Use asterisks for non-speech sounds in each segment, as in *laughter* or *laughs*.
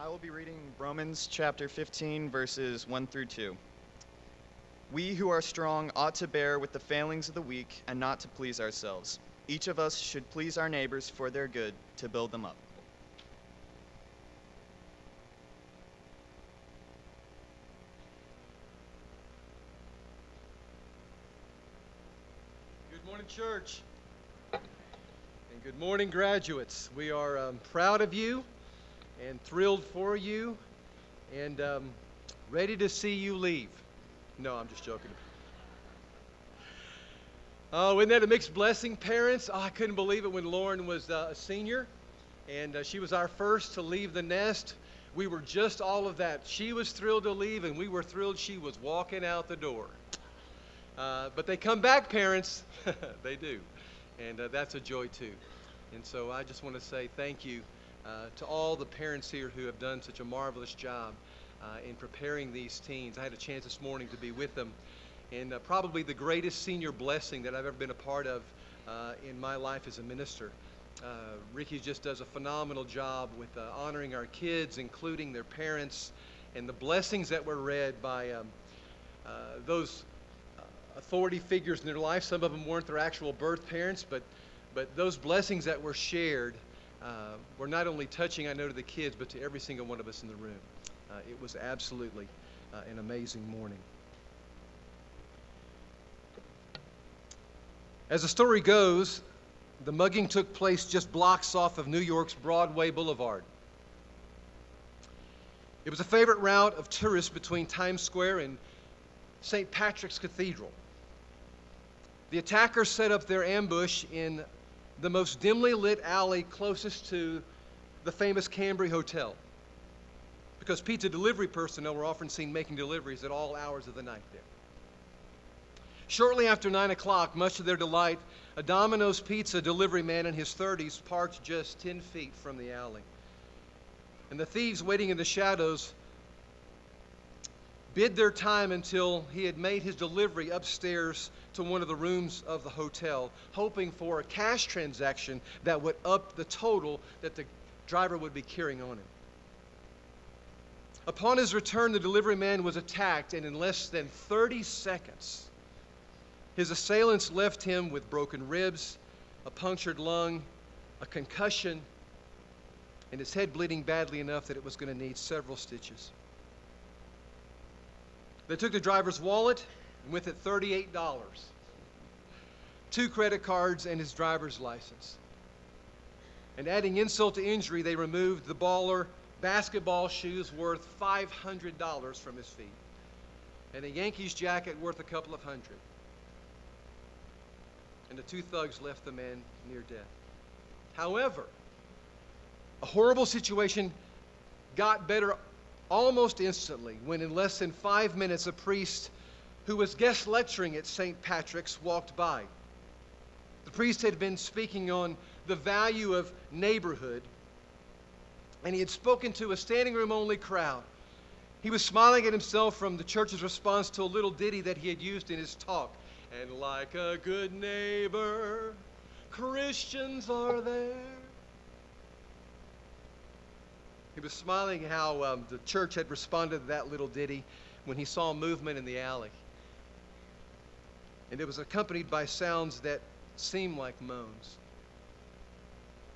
I will be reading Romans chapter 15, verses 1 through 2. We who are strong ought to bear with the failings of the weak and not to please ourselves. Each of us should please our neighbors for their good to build them up. Good morning, church. And good morning, graduates. We are um, proud of you and thrilled for you and um, ready to see you leave. No, I'm just joking. Oh, isn't that a mixed blessing, parents? Oh, I couldn't believe it when Lauren was uh, a senior and uh, she was our first to leave the nest. We were just all of that. She was thrilled to leave, and we were thrilled she was walking out the door. Uh, but they come back, parents. *laughs* they do. And uh, that's a joy, too. And so I just want to say thank you uh, to all the parents here who have done such a marvelous job uh, in preparing these teens. I had a chance this morning to be with them. And uh, probably the greatest senior blessing that I've ever been a part of uh, in my life as a minister. Ricky just does a phenomenal job with honoring our kids, including their parents, and the blessings that were read by um, those authority figures in their life. Some of them weren't their actual birth parents, but, but those blessings that were shared uh, were not only touching, I know, to the kids, but to every single one of us in the room. Uh, it was absolutely uh, an amazing morning. As the story goes, the mugging took place just blocks off of New York's Broadway Boulevard. It was a favorite route of tourists between Times Square and St. Patrick's Cathedral. The attackers set up their ambush in the most dimly lit alley closest to the famous Cambria Hotel because pizza delivery personnel were often seen making deliveries at all hours of the night there. Shortly after 9 o'clock, much to their delight, a Domino's pizza delivery man in his 30s parked just 10 feet from the alley. And the thieves waiting in the shadows bid their time until he had made his delivery upstairs to one of the rooms of the hotel, hoping for a cash transaction that would up the total that the driver would be carrying on him. Upon his return, the delivery man was attacked, and in less than 30 seconds, his assailants left him with broken ribs, a punctured lung, a concussion, and his head bleeding badly enough that it was going to need several stitches. They took the driver's wallet, and with it $38, two credit cards, and his driver's license. And adding insult to injury, they removed the baller basketball shoes worth $500 from his feet and a Yankees jacket worth a couple of hundred. And the two thugs left the man near death. However, a horrible situation got better almost instantly when, in less than five minutes, a priest who was guest lecturing at St. Patrick's walked by. The priest had been speaking on the value of neighborhood, and he had spoken to a standing room only crowd. He was smiling at himself from the church's response to a little ditty that he had used in his talk. And like a good neighbor, Christians are there. He was smiling how um, the church had responded to that little ditty when he saw movement in the alley. And it was accompanied by sounds that seemed like moans.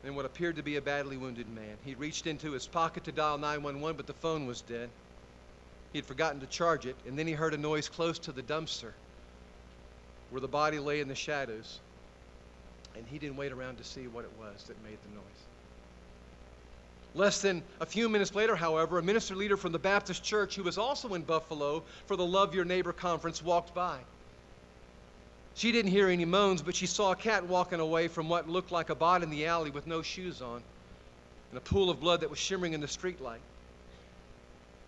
And what appeared to be a badly wounded man. He reached into his pocket to dial 911, but the phone was dead. He had forgotten to charge it, and then he heard a noise close to the dumpster where the body lay in the shadows. And he didn't wait around to see what it was that made the noise. Less than a few minutes later, however, a minister leader from the Baptist church who was also in Buffalo for the Love Your Neighbor conference walked by. She didn't hear any moans, but she saw a cat walking away from what looked like a bot in the alley with no shoes on and a pool of blood that was shimmering in the streetlight.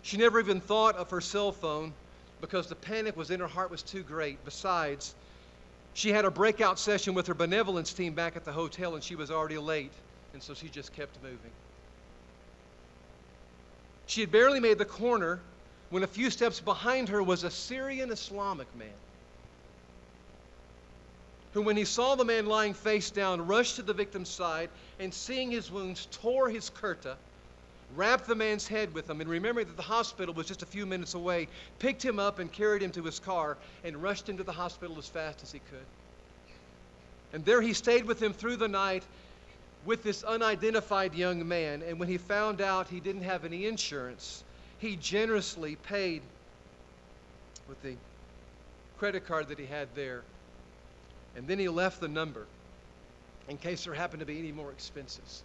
She never even thought of her cell phone because the panic was in her heart was too great. Besides, she had a breakout session with her benevolence team back at the hotel and she was already late, and so she just kept moving. She had barely made the corner when a few steps behind her was a Syrian Islamic man who, when he saw the man lying face down, rushed to the victim's side and, seeing his wounds, tore his kurta, wrapped the man's head with them, and remembering that the hospital was just a few minutes away, picked him up and carried him to his car and rushed into the hospital as fast as he could. And there he stayed with him through the night with this unidentified young man. And when he found out he didn't have any insurance, he generously paid with the credit card that he had there. And then he left the number in case there happened to be any more expenses.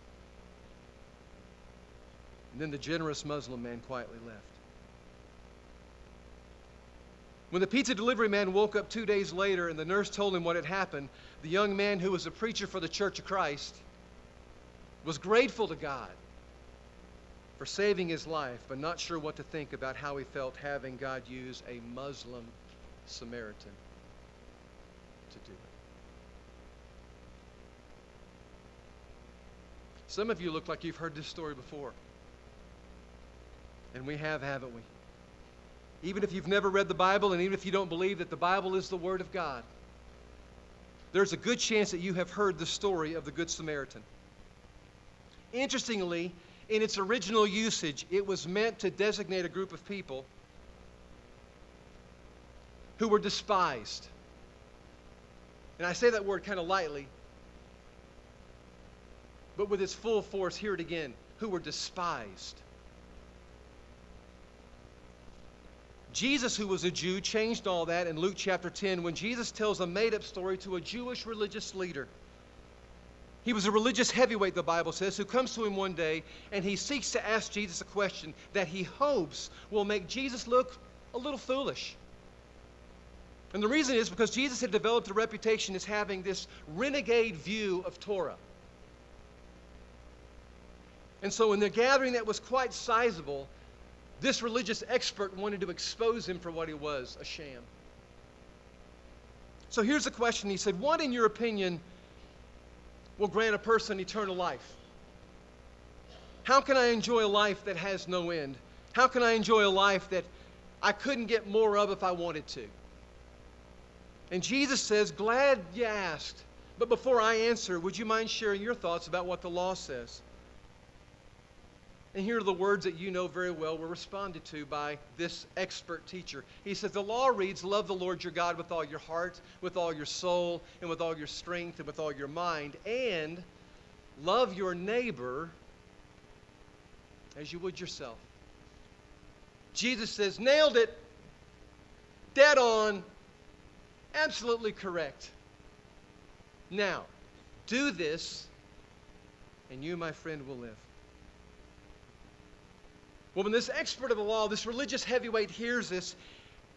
And then the generous Muslim man quietly left. When the pizza delivery man woke up two days later and the nurse told him what had happened, the young man who was a preacher for the Church of Christ was grateful to God for saving his life, but not sure what to think about how he felt having God use a Muslim Samaritan to do it. Some of you look like you've heard this story before. And we have, haven't we? Even if you've never read the Bible, and even if you don't believe that the Bible is the Word of God, there's a good chance that you have heard the story of the Good Samaritan. Interestingly, in its original usage, it was meant to designate a group of people who were despised. And I say that word kind of lightly, but with its full force, hear it again who were despised. Jesus, who was a Jew, changed all that in Luke chapter 10 when Jesus tells a made up story to a Jewish religious leader. He was a religious heavyweight, the Bible says, who comes to him one day and he seeks to ask Jesus a question that he hopes will make Jesus look a little foolish. And the reason is because Jesus had developed a reputation as having this renegade view of Torah. And so, in the gathering that was quite sizable, this religious expert wanted to expose him for what he was a sham. So, here's the question He said, What, in your opinion, will grant a person eternal life? How can I enjoy a life that has no end? How can I enjoy a life that I couldn't get more of if I wanted to? And Jesus says, Glad you asked. But before I answer, would you mind sharing your thoughts about what the law says? And here are the words that you know very well were responded to by this expert teacher. He says, The law reads, Love the Lord your God with all your heart, with all your soul, and with all your strength, and with all your mind, and love your neighbor as you would yourself. Jesus says, Nailed it. Dead on. Absolutely correct. Now, do this, and you, my friend, will live. Well, when this expert of the law, this religious heavyweight, hears this,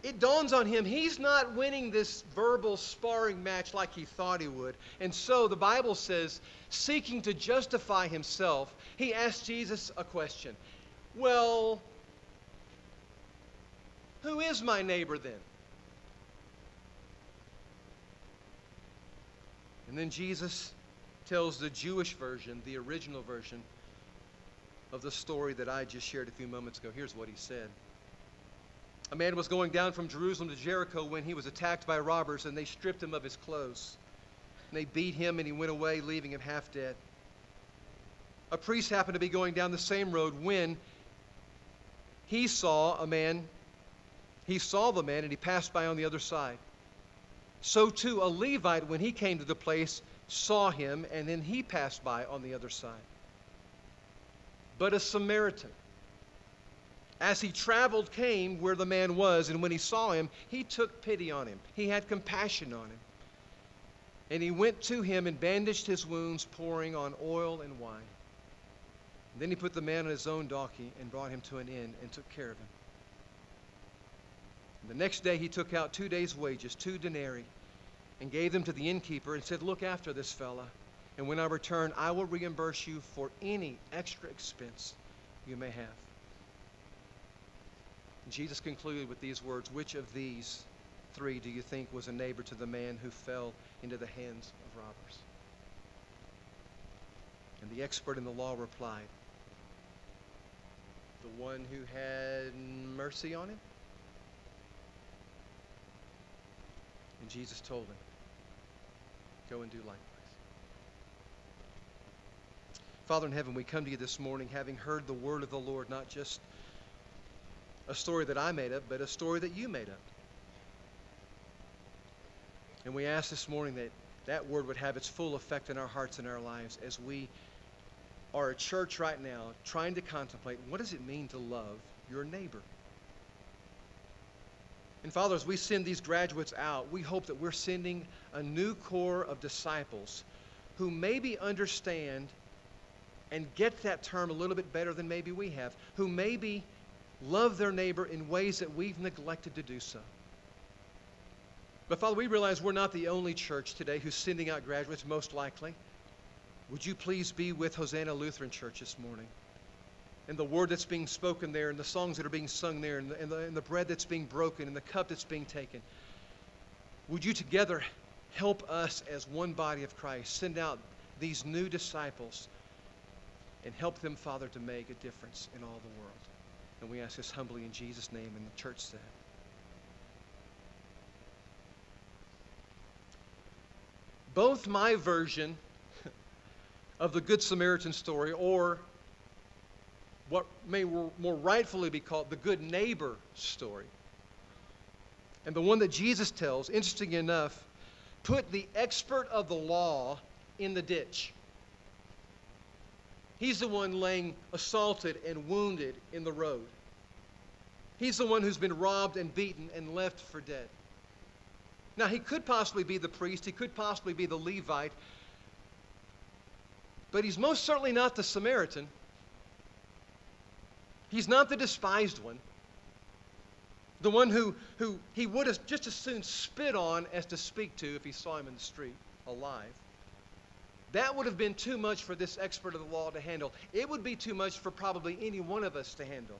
it dawns on him he's not winning this verbal sparring match like he thought he would. And so the Bible says, seeking to justify himself, he asked Jesus a question Well, who is my neighbor then? And then Jesus tells the Jewish version, the original version, of the story that I just shared a few moments ago. Here's what he said. A man was going down from Jerusalem to Jericho when he was attacked by robbers, and they stripped him of his clothes. And they beat him, and he went away, leaving him half dead. A priest happened to be going down the same road when he saw a man. He saw the man, and he passed by on the other side. So too, a Levite, when he came to the place, saw him, and then he passed by on the other side but a Samaritan. As he traveled, came where the man was, and when he saw him, he took pity on him. He had compassion on him. And he went to him and bandaged his wounds, pouring on oil and wine. And then he put the man on his own donkey and brought him to an inn and took care of him. And the next day he took out two days' wages, two denarii, and gave them to the innkeeper and said, Look after this fellow and when I return, I will reimburse you for any extra expense you may have. And Jesus concluded with these words Which of these three do you think was a neighbor to the man who fell into the hands of robbers? And the expert in the law replied, The one who had mercy on him? And Jesus told him, Go and do likewise. Father in heaven, we come to you this morning having heard the word of the Lord, not just a story that I made up, but a story that you made up. And we ask this morning that that word would have its full effect in our hearts and our lives as we are a church right now trying to contemplate what does it mean to love your neighbor? And Father, as we send these graduates out, we hope that we're sending a new core of disciples who maybe understand and get that term a little bit better than maybe we have, who maybe love their neighbor in ways that we've neglected to do so. But Father, we realize we're not the only church today who's sending out graduates, most likely. Would you please be with Hosanna Lutheran Church this morning? And the word that's being spoken there, and the songs that are being sung there, and the, and the, and the bread that's being broken, and the cup that's being taken. Would you together help us as one body of Christ send out these new disciples and help them, Father, to make a difference in all the world? And we ask this humbly in Jesus' name, and the church said. Both my version *laughs* of the Good Samaritan story, or what may more rightfully be called the Good Neighbor story, and the one that Jesus tells, interesting enough, put the expert of the law in the ditch. He's the one laying assaulted and wounded in the road. He's the one who's been robbed and beaten and left for dead. Now, he could possibly be the priest, he could possibly be the Levite, but he's most certainly not the Samaritan. He's not the despised one, the one who, who he would have just as soon spit on as to speak to if he saw him in the street alive. That would have been too much for this expert of the law to handle. It would be too much for probably any one of us to handle.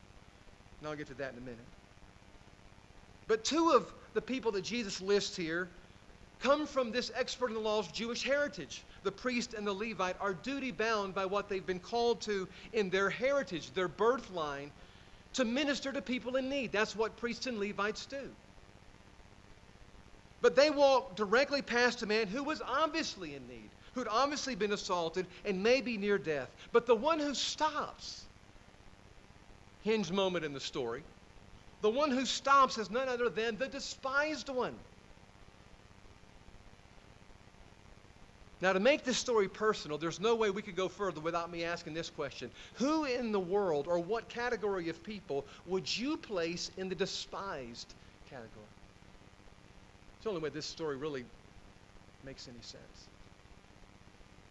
And I'll get to that in a minute. But two of the people that Jesus lists here come from this expert in the law's Jewish heritage. The priest and the Levite are duty bound by what they've been called to in their heritage, their birthline, to minister to people in need. That's what priests and Levites do. But they walk directly past a man who was obviously in need, who'd obviously been assaulted and maybe near death. But the one who stops, hinge moment in the story, the one who stops is none other than the despised one. Now, to make this story personal, there's no way we could go further without me asking this question Who in the world or what category of people would you place in the despised category? It's the only way this story really makes any sense.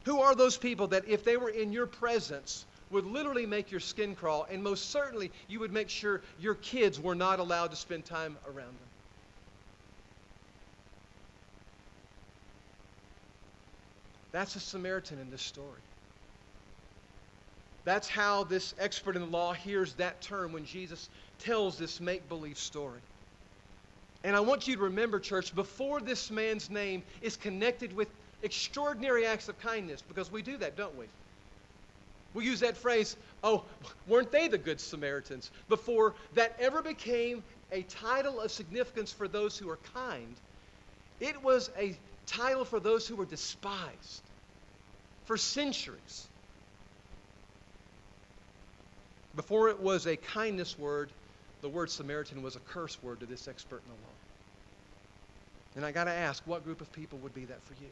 Who are those people that, if they were in your presence, would literally make your skin crawl, and most certainly you would make sure your kids were not allowed to spend time around them? That's a Samaritan in this story. That's how this expert in the law hears that term when Jesus tells this make believe story. And I want you to remember, church, before this man's name is connected with extraordinary acts of kindness, because we do that, don't we? We use that phrase, oh, weren't they the good Samaritans? Before that ever became a title of significance for those who are kind, it was a title for those who were despised for centuries. Before it was a kindness word, the word Samaritan was a curse word to this expert in the law. And I got to ask, what group of people would be that for you?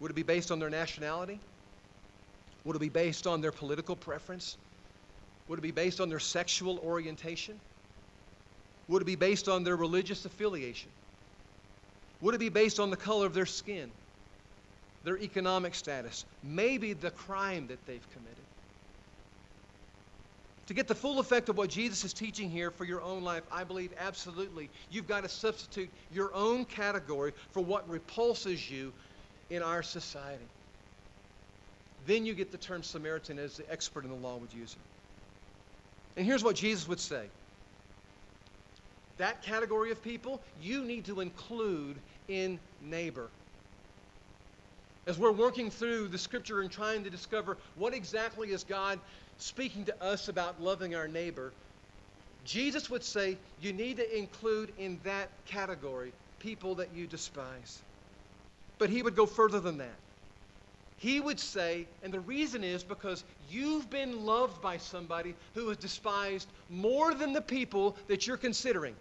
Would it be based on their nationality? Would it be based on their political preference? Would it be based on their sexual orientation? Would it be based on their religious affiliation? Would it be based on the color of their skin, their economic status, maybe the crime that they've committed? To get the full effect of what Jesus is teaching here for your own life, I believe absolutely you've got to substitute your own category for what repulses you in our society. Then you get the term Samaritan as the expert in the law would use it. And here's what Jesus would say that category of people you need to include in neighbor. As we're working through the scripture and trying to discover what exactly is God speaking to us about loving our neighbor, Jesus would say you need to include in that category people that you despise. But he would go further than that. he would say, and the reason is because you've been loved by somebody who is despised more than the people that you're considering.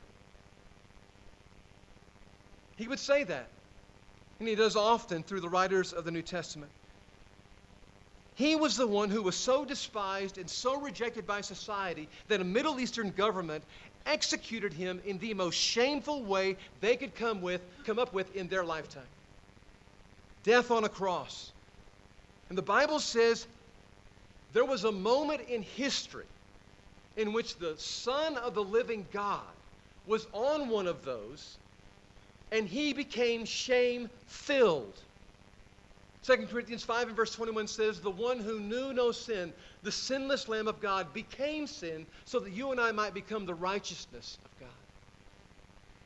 He would say that. And he does often through the writers of the New Testament. He was the one who was so despised and so rejected by society that a Middle Eastern government executed him in the most shameful way they could come with come up with in their lifetime. Death on a cross. And the Bible says there was a moment in history in which the Son of the living God was on one of those and he became shame filled. 2 Corinthians 5 and verse 21 says, The one who knew no sin, the sinless Lamb of God, became sin so that you and I might become the righteousness of God.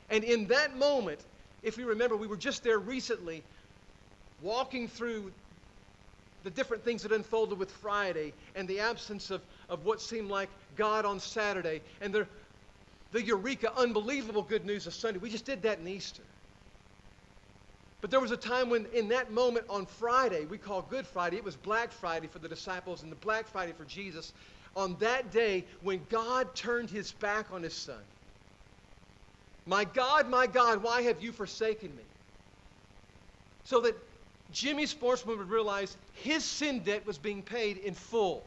And in that moment, if we remember, we were just there recently walking through the different things that unfolded with Friday and the absence of, of what seemed like God on Saturday and the, the eureka, unbelievable good news of Sunday. We just did that in Easter. But there was a time when, in that moment on Friday, we call Good Friday, it was Black Friday for the disciples and the Black Friday for Jesus. On that day, when God turned his back on his son, My God, my God, why have you forsaken me? So that Jimmy Sportsman would realize his sin debt was being paid in full.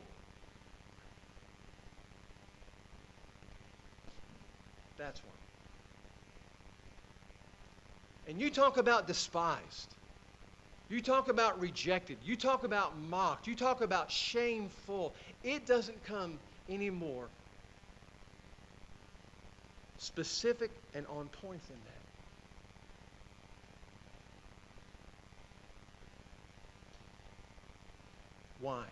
That's one. And you talk about despised. You talk about rejected. You talk about mocked. You talk about shameful. It doesn't come anymore specific and on point than that. Why?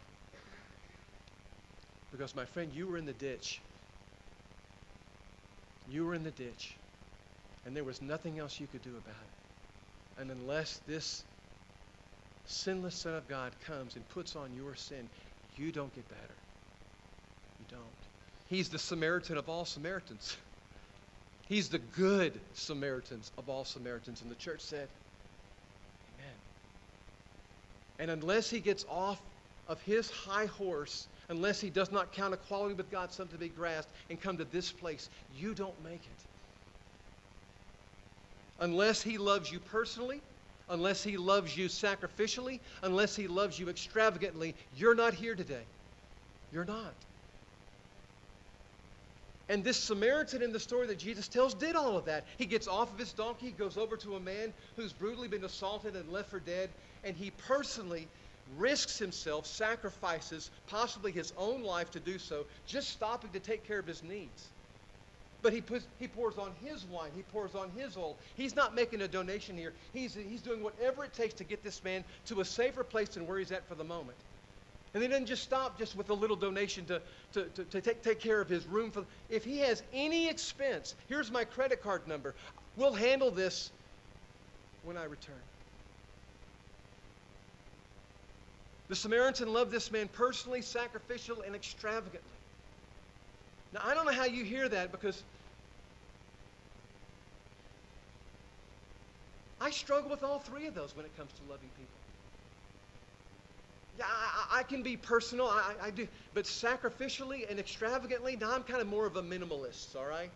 Because, my friend, you were in the ditch. You were in the ditch. And there was nothing else you could do about it. And unless this sinless Son of God comes and puts on your sin, you don't get better. You don't. He's the Samaritan of all Samaritans. He's the good Samaritans of all Samaritans. And the church said, Amen. And unless he gets off of his high horse, unless he does not count equality with God something to be grasped and come to this place, you don't make it unless He loves you personally, unless He loves you sacrificially, unless He loves you extravagantly, you're not here today. You're not. And this Samaritan in the story that Jesus tells did all of that. He gets off of his donkey, goes over to a man who's brutally been assaulted and left for dead, and he personally risks himself, sacrifices possibly his own life to do so, just stopping to take care of his needs. But he, puts, he pours on his wine. He pours on his oil. He's not making a donation here. He's, he's doing whatever it takes to get this man to a safer place than where he's at for the moment. And he doesn't just stop just with a little donation to, to, to, to take, take care of his room. For, if he has any expense, here's my credit card number. We'll handle this when I return. The Samaritan loved this man personally, sacrificial, and extravagantly. Now, I don't know how you hear that because I struggle with all three of those when it comes to loving people. Yeah, I, I can be personal, I, I, do, but sacrificially and extravagantly, now I'm kind of more of a minimalist, all right?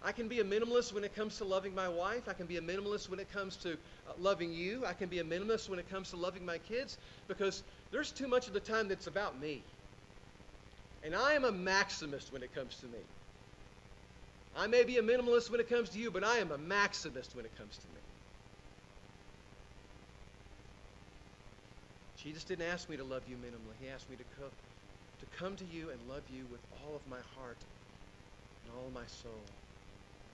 I can be a minimalist when it comes to loving my wife. I can be a minimalist when it comes to uh, loving you. I can be a minimalist when it comes to loving my kids because there's too much of the time that's about me. And I am a maximist when it comes to me. I may be a minimalist when it comes to you, but I am a maximist when it comes to me. Jesus didn't ask me to love you minimally. He asked me to come, to come to you and love you with all of my heart and all of my soul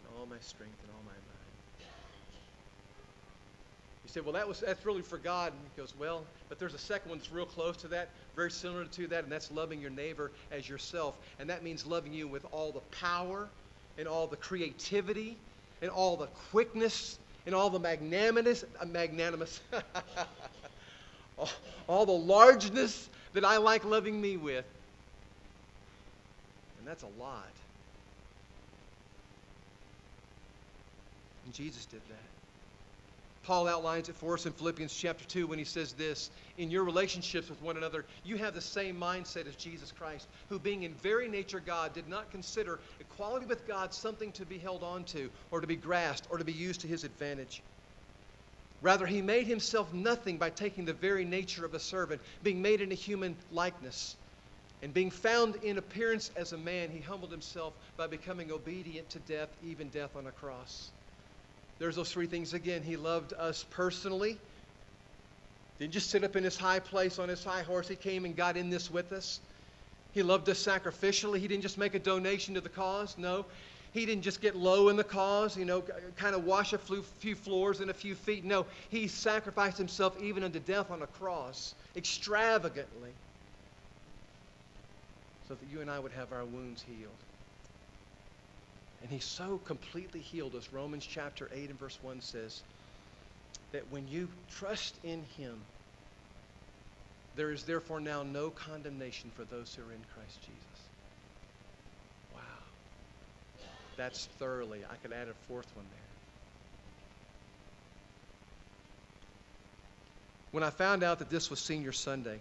and all my strength and all my mind. You say, well, that was that's really for God. And he goes, well, but there's a second one that's real close to that, very similar to that, and that's loving your neighbor as yourself. And that means loving you with all the power and all the creativity and all the quickness and all the magnanimous, uh, magnanimous, *laughs* all, all the largeness that I like loving me with. And that's a lot. And Jesus did that. Paul outlines it for us in Philippians chapter 2 when he says this In your relationships with one another, you have the same mindset as Jesus Christ, who, being in very nature God, did not consider equality with God something to be held on to, or to be grasped, or to be used to his advantage. Rather, he made himself nothing by taking the very nature of a servant, being made in a human likeness. And being found in appearance as a man, he humbled himself by becoming obedient to death, even death on a cross. There's those three things again. He loved us personally. Didn't just sit up in his high place on his high horse. He came and got in this with us. He loved us sacrificially. He didn't just make a donation to the cause. No. He didn't just get low in the cause, you know, kind of wash a few floors and a few feet. No, he sacrificed himself even unto death on a cross, extravagantly, so that you and I would have our wounds healed. And he so completely healed us. Romans chapter 8 and verse 1 says that when you trust in him, there is therefore now no condemnation for those who are in Christ Jesus. Wow. That's thoroughly. I could add a fourth one there. When I found out that this was Senior Sunday,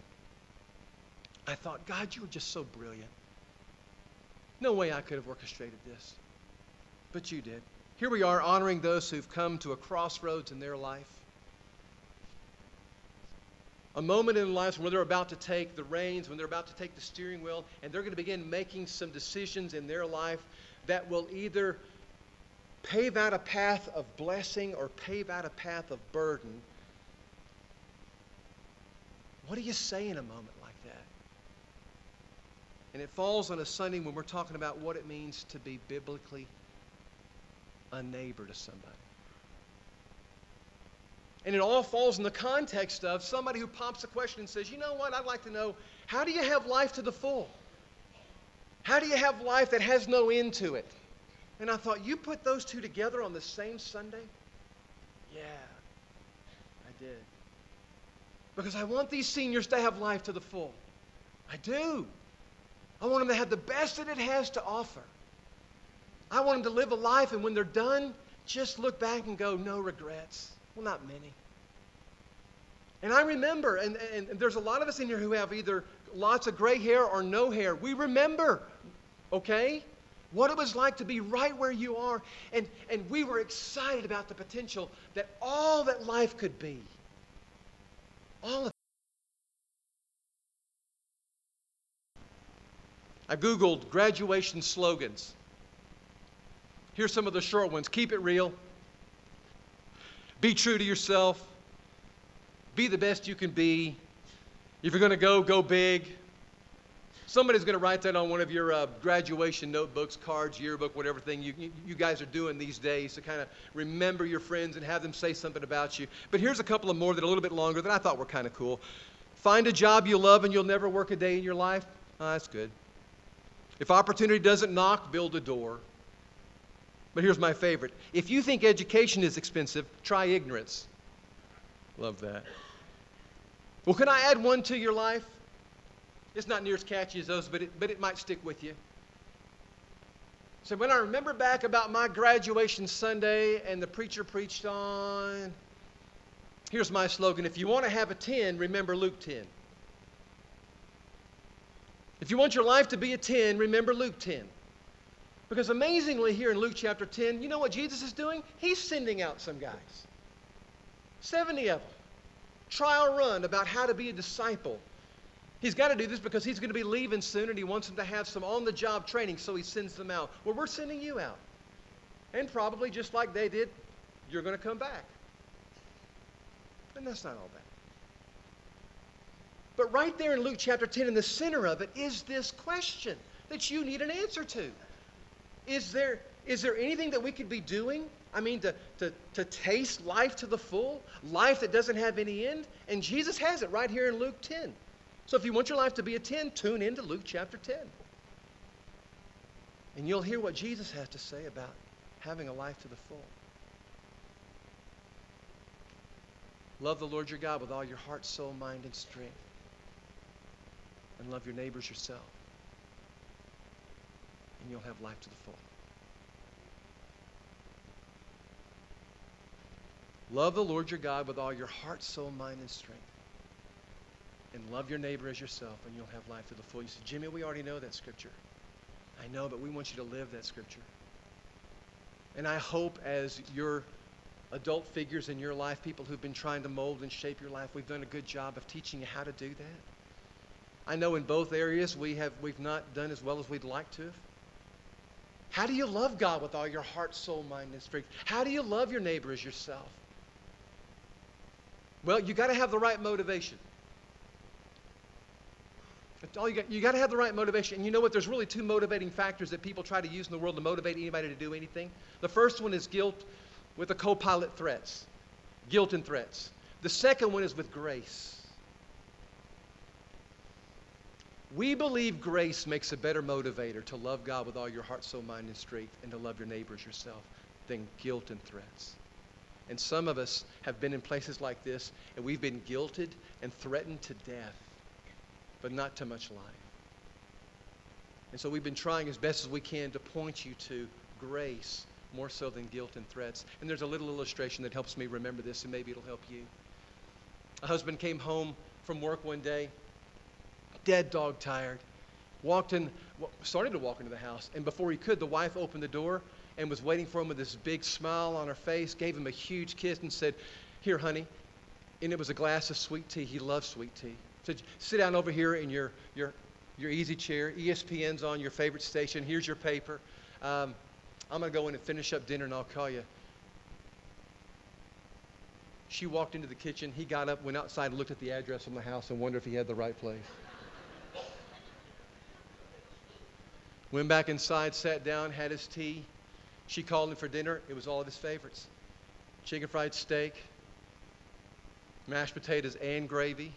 I thought, God, you were just so brilliant. No way I could have orchestrated this but you did. Here we are honoring those who've come to a crossroads in their life. A moment in life when they're about to take the reins, when they're about to take the steering wheel, and they're going to begin making some decisions in their life that will either pave out a path of blessing or pave out a path of burden. What do you say in a moment like that? And it falls on a Sunday when we're talking about what it means to be biblically a neighbor to somebody. And it all falls in the context of somebody who pops a question and says, You know what? I'd like to know how do you have life to the full? How do you have life that has no end to it? And I thought, You put those two together on the same Sunday? Yeah, I did. Because I want these seniors to have life to the full. I do. I want them to have the best that it has to offer. I want them to live a life, and when they're done, just look back and go, no regrets. Well, not many. And I remember, and, and, and, there's a lot of us in here who have either lots of gray hair or no hair. We remember, okay, what it was like to be right where you are. And, and we were excited about the potential that all that life could be. All of I Googled graduation slogans. Here's some of the short ones keep it real, be true to yourself, be the best you can be. If you're going to go, go big. Somebody's going to write that on one of your uh, graduation notebooks, cards, yearbook, whatever thing you, you guys are doing these days to kind of remember your friends and have them say something about you. But here's a couple of more that are a little bit longer that I thought were kind of cool. Find a job you love and you'll never work a day in your life. Oh, that's good. If opportunity doesn't knock, build a door. But here's my favorite. If you think education is expensive, try ignorance. Love that. Well, can I add one to your life? It's not near as catchy as those, but it, but it might stick with you. So when I remember back about my graduation Sunday and the preacher preached on, here's my slogan if you want to have a 10, remember Luke 10. If you want your life to be a 10, remember Luke 10. Because amazingly, here in Luke chapter 10, you know what Jesus is doing? He's sending out some guys 70 of them. Trial run about how to be a disciple. He's got to do this because he's going to be leaving soon and he wants them to have some on the job training, so he sends them out. Well, we're sending you out. And probably just like they did, you're going to come back. And that's not all bad. But right there in Luke chapter 10, in the center of it, is this question that you need an answer to. Is there, is there anything that we could be doing? I mean, to, to, to taste life to the full, life that doesn't have any end? And Jesus has it right here in Luke 10. So if you want your life to be a 10, tune into Luke chapter 10. And you'll hear what Jesus has to say about having a life to the full. Love the Lord your God with all your heart, soul, mind, and strength. And love your neighbors yourself and you'll have life to the full. Love the Lord your God with all your heart, soul, mind, and strength. And love your neighbor as yourself, and you'll have life to the full. You say, Jimmy, we already know that scripture. I know, but we want you to live that scripture. And I hope as your adult figures in your life, people who've been trying to mold and shape your life, we've done a good job of teaching you how to do that. I know in both areas we have we've not done as well as we'd like to. How do you love God with all your heart, soul, mind, and strength? How do you love your neighbor as yourself? Well, you got to have the right motivation. That's all you got. You got to have the right motivation. And you know what? There's really two motivating factors that people try to use in the world to motivate anybody to do anything. The first one is guilt with the co-pilot threats, guilt and threats. The second one is with grace. We believe grace makes a better motivator to love God with all your heart, soul, mind, and strength, and to love your neighbors yourself than guilt and threats. And some of us have been in places like this, and we've been guilted and threatened to death, but not to much life. And so we've been trying as best as we can to point you to grace more so than guilt and threats. And there's a little illustration that helps me remember this, and maybe it'll help you. A husband came home from work one day dead dog tired. Walked in, started to walk into the house, and before he could, the wife opened the door and was waiting for him with this big smile on her face, gave him a huge kiss, and said, Here, honey. And it was a glass of sweet tea. He loves sweet tea. Said, Sit down over here in your, your, your easy chair. ESPN's on your favorite station. Here's your paper. Um, I'm going to go in and finish up dinner, and I'll call you. She walked into the kitchen. He got up, went outside, looked at the address on the house, and wondered if he had the right place. Went back inside, sat down, had his tea. She called him for dinner. It was all of his favorites chicken fried steak, mashed potatoes and gravy,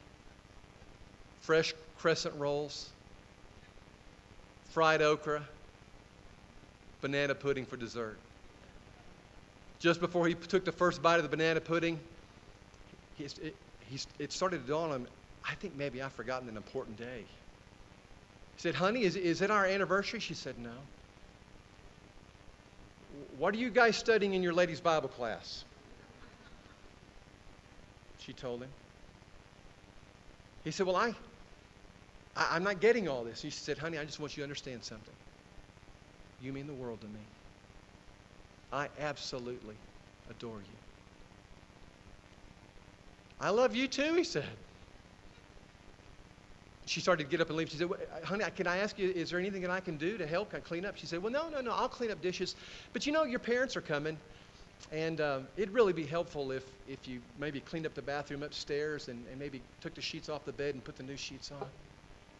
fresh crescent rolls, fried okra, banana pudding for dessert. Just before he took the first bite of the banana pudding, he, it, it started to dawn on him I think maybe I've forgotten an important day. He said, Honey, is, is it our anniversary? She said, No. What are you guys studying in your ladies' Bible class? She told him. He said, Well, I, I, am not getting all this. She said, Honey, I just want you to understand something. You mean the world to me. I absolutely adore you. I love you too, he said she started to get up and leave. She said, honey, can I ask you, is there anything that I can do to help? Can I clean up? She said, well, no, no, no, I'll clean up dishes. But you know, your parents are coming, and uh, it'd really be helpful if, if you maybe cleaned up the bathroom upstairs and, and maybe took the sheets off the bed and put the new sheets on.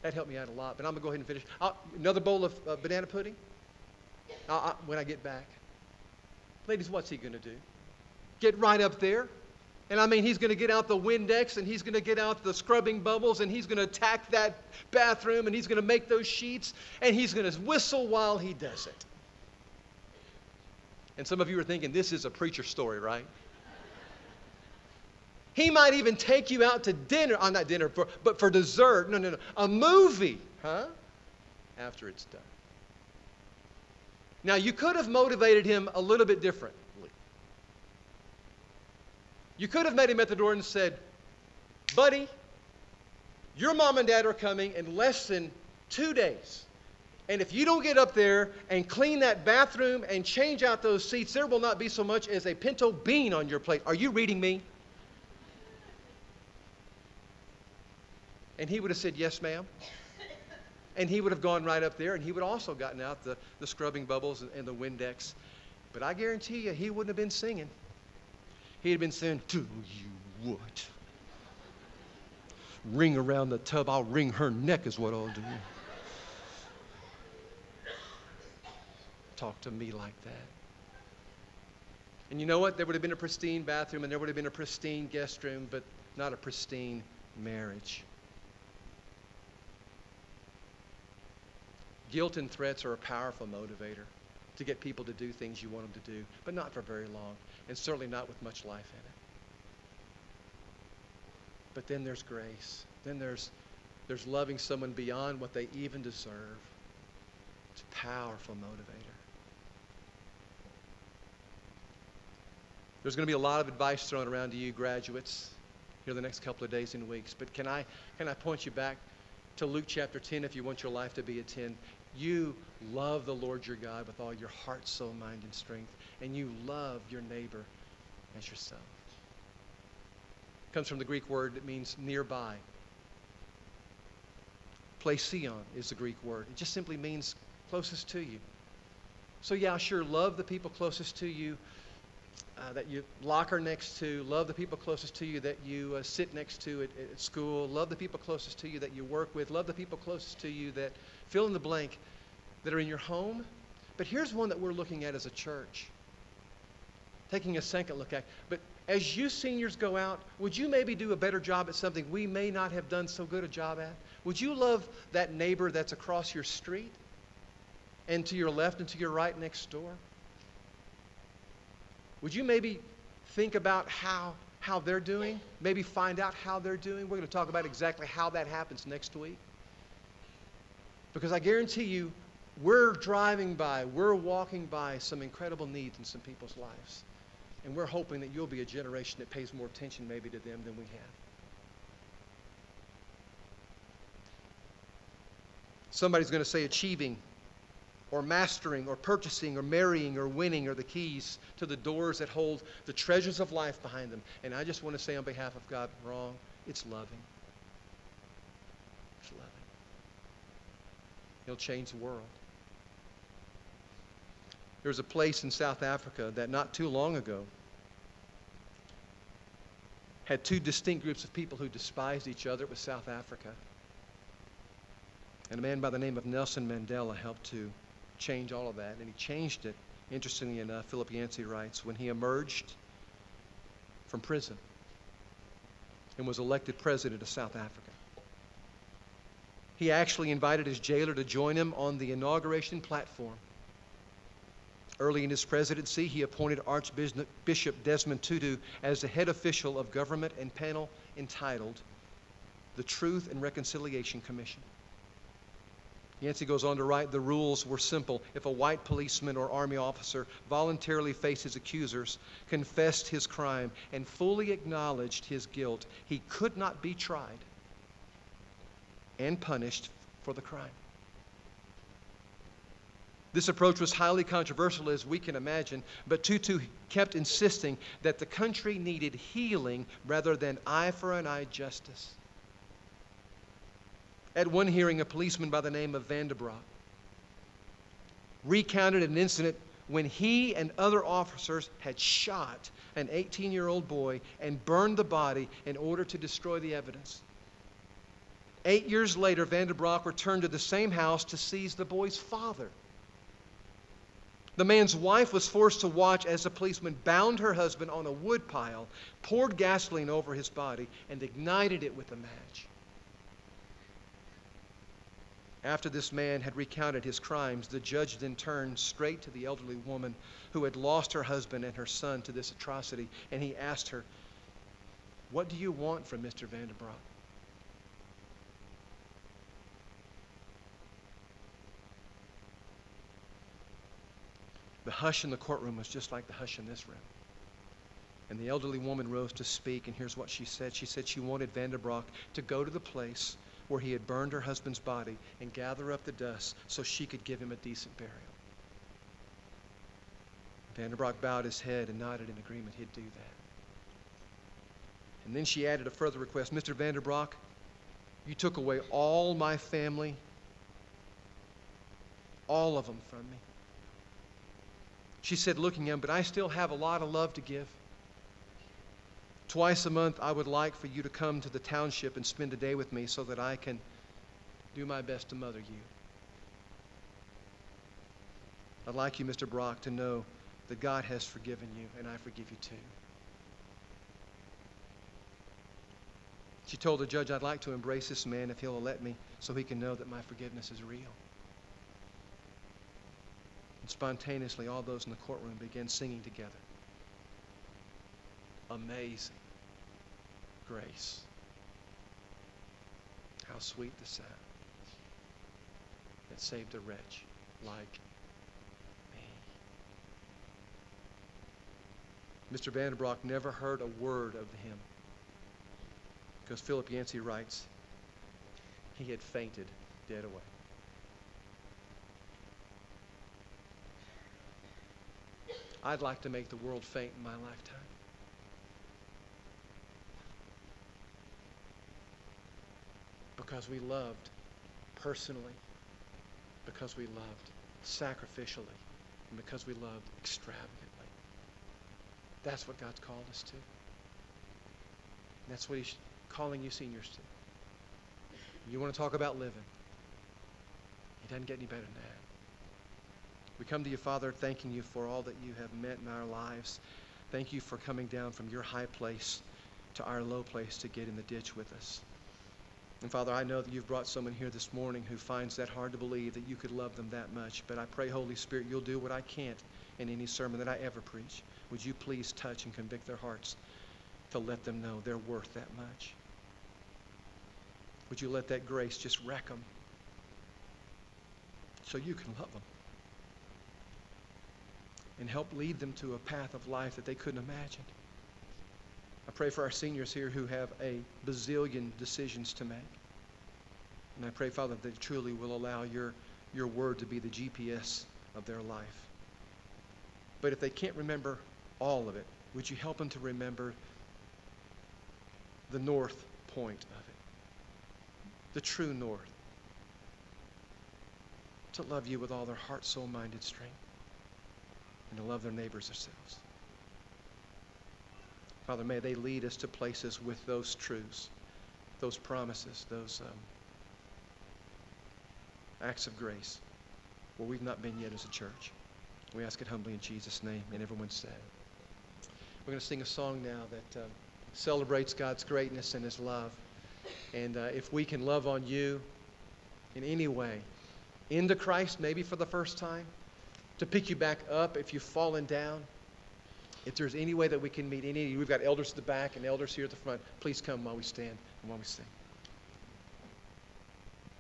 That helped me out a lot. But I'm going to go ahead and finish. I'll, another bowl of uh, banana pudding I'll, I'll, when I get back. Ladies, what's he going to do? Get right up there and I mean, he's going to get out the Windex and he's going to get out the scrubbing bubbles and he's going to attack that bathroom and he's going to make those sheets and he's going to whistle while he does it. And some of you are thinking, this is a preacher story, right? He might even take you out to dinner, on uh, not dinner, for, but for dessert. No, no, no. A movie, huh? After it's done. Now, you could have motivated him a little bit different. You could have met him at the door and said, Buddy, your mom and dad are coming in less than two days. And if you don't get up there and clean that bathroom and change out those seats, there will not be so much as a pinto bean on your plate. Are you reading me? And he would have said, Yes, ma'am. And he would have gone right up there and he would have also gotten out the, the scrubbing bubbles and, and the Windex. But I guarantee you, he wouldn't have been singing. He had been saying, Do you what? Ring around the tub, I'll wring her neck, is what I'll do. Talk to me like that. And you know what? There would have been a pristine bathroom and there would have been a pristine guest room, but not a pristine marriage. Guilt and threats are a powerful motivator to get people to do things you want them to do, but not for very long, and certainly not with much life in it. But then there's grace. Then there's, there's loving someone beyond what they even deserve. It's a powerful motivator. There's going to be a lot of advice thrown around to you, graduates, here the next couple of days and weeks. But can I, can I point you back to Luke chapter 10 if you want your life to be a 10? You love the Lord your God with all your heart, soul, mind, and strength, and you love your neighbor as yourself. It comes from the Greek word that means nearby. Plesion is the Greek word. It just simply means closest to you. So, yeah, sure, love the people closest to you uh, that you locker next to. Love the people closest to you that you uh, sit next to at, at school. Love the people closest to you that you work with. Love the people closest to you that fill in the blank that are in your home. But here's one that we're looking at as a church, taking a second look at. But as you seniors go out, would you maybe do a better job at something we may not have done so good a job at? Would you love that neighbor that's across your street and to your left and to your right next door? Would you maybe think about how, how they're doing? Maybe find out how they're doing? We're going to talk about exactly how that happens next week. Because I guarantee you, we're driving by, we're walking by some incredible needs in some people's lives. And we're hoping that you'll be a generation that pays more attention maybe to them than we have. Somebody's going to say achieving or mastering or purchasing or marrying or winning are the keys to the doors that hold the treasures of life behind them. And I just want to say on behalf of God, wrong. It's loving. It's loving. He'll change the world. There was a place in South Africa that not too long ago had two distinct groups of people who despised each other. It was South Africa. And a man by the name of Nelson Mandela helped to change all of that. And he changed it, interestingly enough, Philip Yancey writes, when he emerged from prison and was elected president of South Africa. He actually invited his jailer to join him on the inauguration platform. Early in his presidency, he appointed Archbishop Desmond Tutu as the head official of government and panel entitled the Truth and Reconciliation Commission. Yancey goes on to write the rules were simple. If a white policeman or army officer voluntarily faced his accusers, confessed his crime, and fully acknowledged his guilt, he could not be tried and punished for the crime. This approach was highly controversial, as we can imagine, but Tutu kept insisting that the country needed healing rather than eye for an eye justice. At one hearing, a policeman by the name of Vanderbrock recounted an incident when he and other officers had shot an 18 year old boy and burned the body in order to destroy the evidence. Eight years later, Vanderbrock returned to the same house to seize the boy's father. The man's wife was forced to watch as the policeman bound her husband on a wood pile, poured gasoline over his body, and ignited it with a match. After this man had recounted his crimes, the judge then turned straight to the elderly woman who had lost her husband and her son to this atrocity, and he asked her, What do you want from Mr. Vanderbrock? The hush in the courtroom was just like the hush in this room. And the elderly woman rose to speak, and here's what she said. She said she wanted Vanderbrock to go to the place where he had burned her husband's body and gather up the dust so she could give him a decent burial. Vanderbrock bowed his head and nodded in agreement he'd do that. And then she added a further request Mr. Vanderbrock, you took away all my family, all of them from me. She said, looking at him, but I still have a lot of love to give. Twice a month, I would like for you to come to the township and spend a day with me so that I can do my best to mother you. I'd like you, Mr. Brock, to know that God has forgiven you, and I forgive you too. She told the judge, I'd like to embrace this man if he'll let me so he can know that my forgiveness is real. And spontaneously, all those in the courtroom began singing together amazing grace. How sweet the sound that saved a wretch like me. Mr. Vanderbroek never heard a word of the hymn. Because Philip Yancey writes, he had fainted dead away. I'd like to make the world faint in my lifetime. Because we loved personally, because we loved sacrificially, and because we loved extravagantly. That's what God's called us to. That's what He's calling you seniors to. You want to talk about living? It doesn't get any better than that. We come to you, Father, thanking you for all that you have meant in our lives. Thank you for coming down from your high place to our low place to get in the ditch with us. And Father, I know that you've brought someone here this morning who finds that hard to believe that you could love them that much. But I pray, Holy Spirit, you'll do what I can't in any sermon that I ever preach. Would you please touch and convict their hearts to let them know they're worth that much? Would you let that grace just wreck them so you can love them? And help lead them to a path of life that they couldn't imagine. I pray for our seniors here who have a bazillion decisions to make. And I pray, Father, that they truly will allow your, your word to be the GPS of their life. But if they can't remember all of it, would you help them to remember the north point of it? The true north. To love you with all their heart, soul, mind, and strength. And to love their neighbors themselves. Father, may they lead us to places with those truths, those promises, those um, acts of grace where we've not been yet as a church. We ask it humbly in Jesus' name, and everyone said. We're going to sing a song now that um, celebrates God's greatness and His love. And uh, if we can love on you in any way, into Christ maybe for the first time, to pick you back up if you've fallen down, if there's any way that we can meet any, of you, we've got elders at the back and elders here at the front. Please come while we stand and while we sing.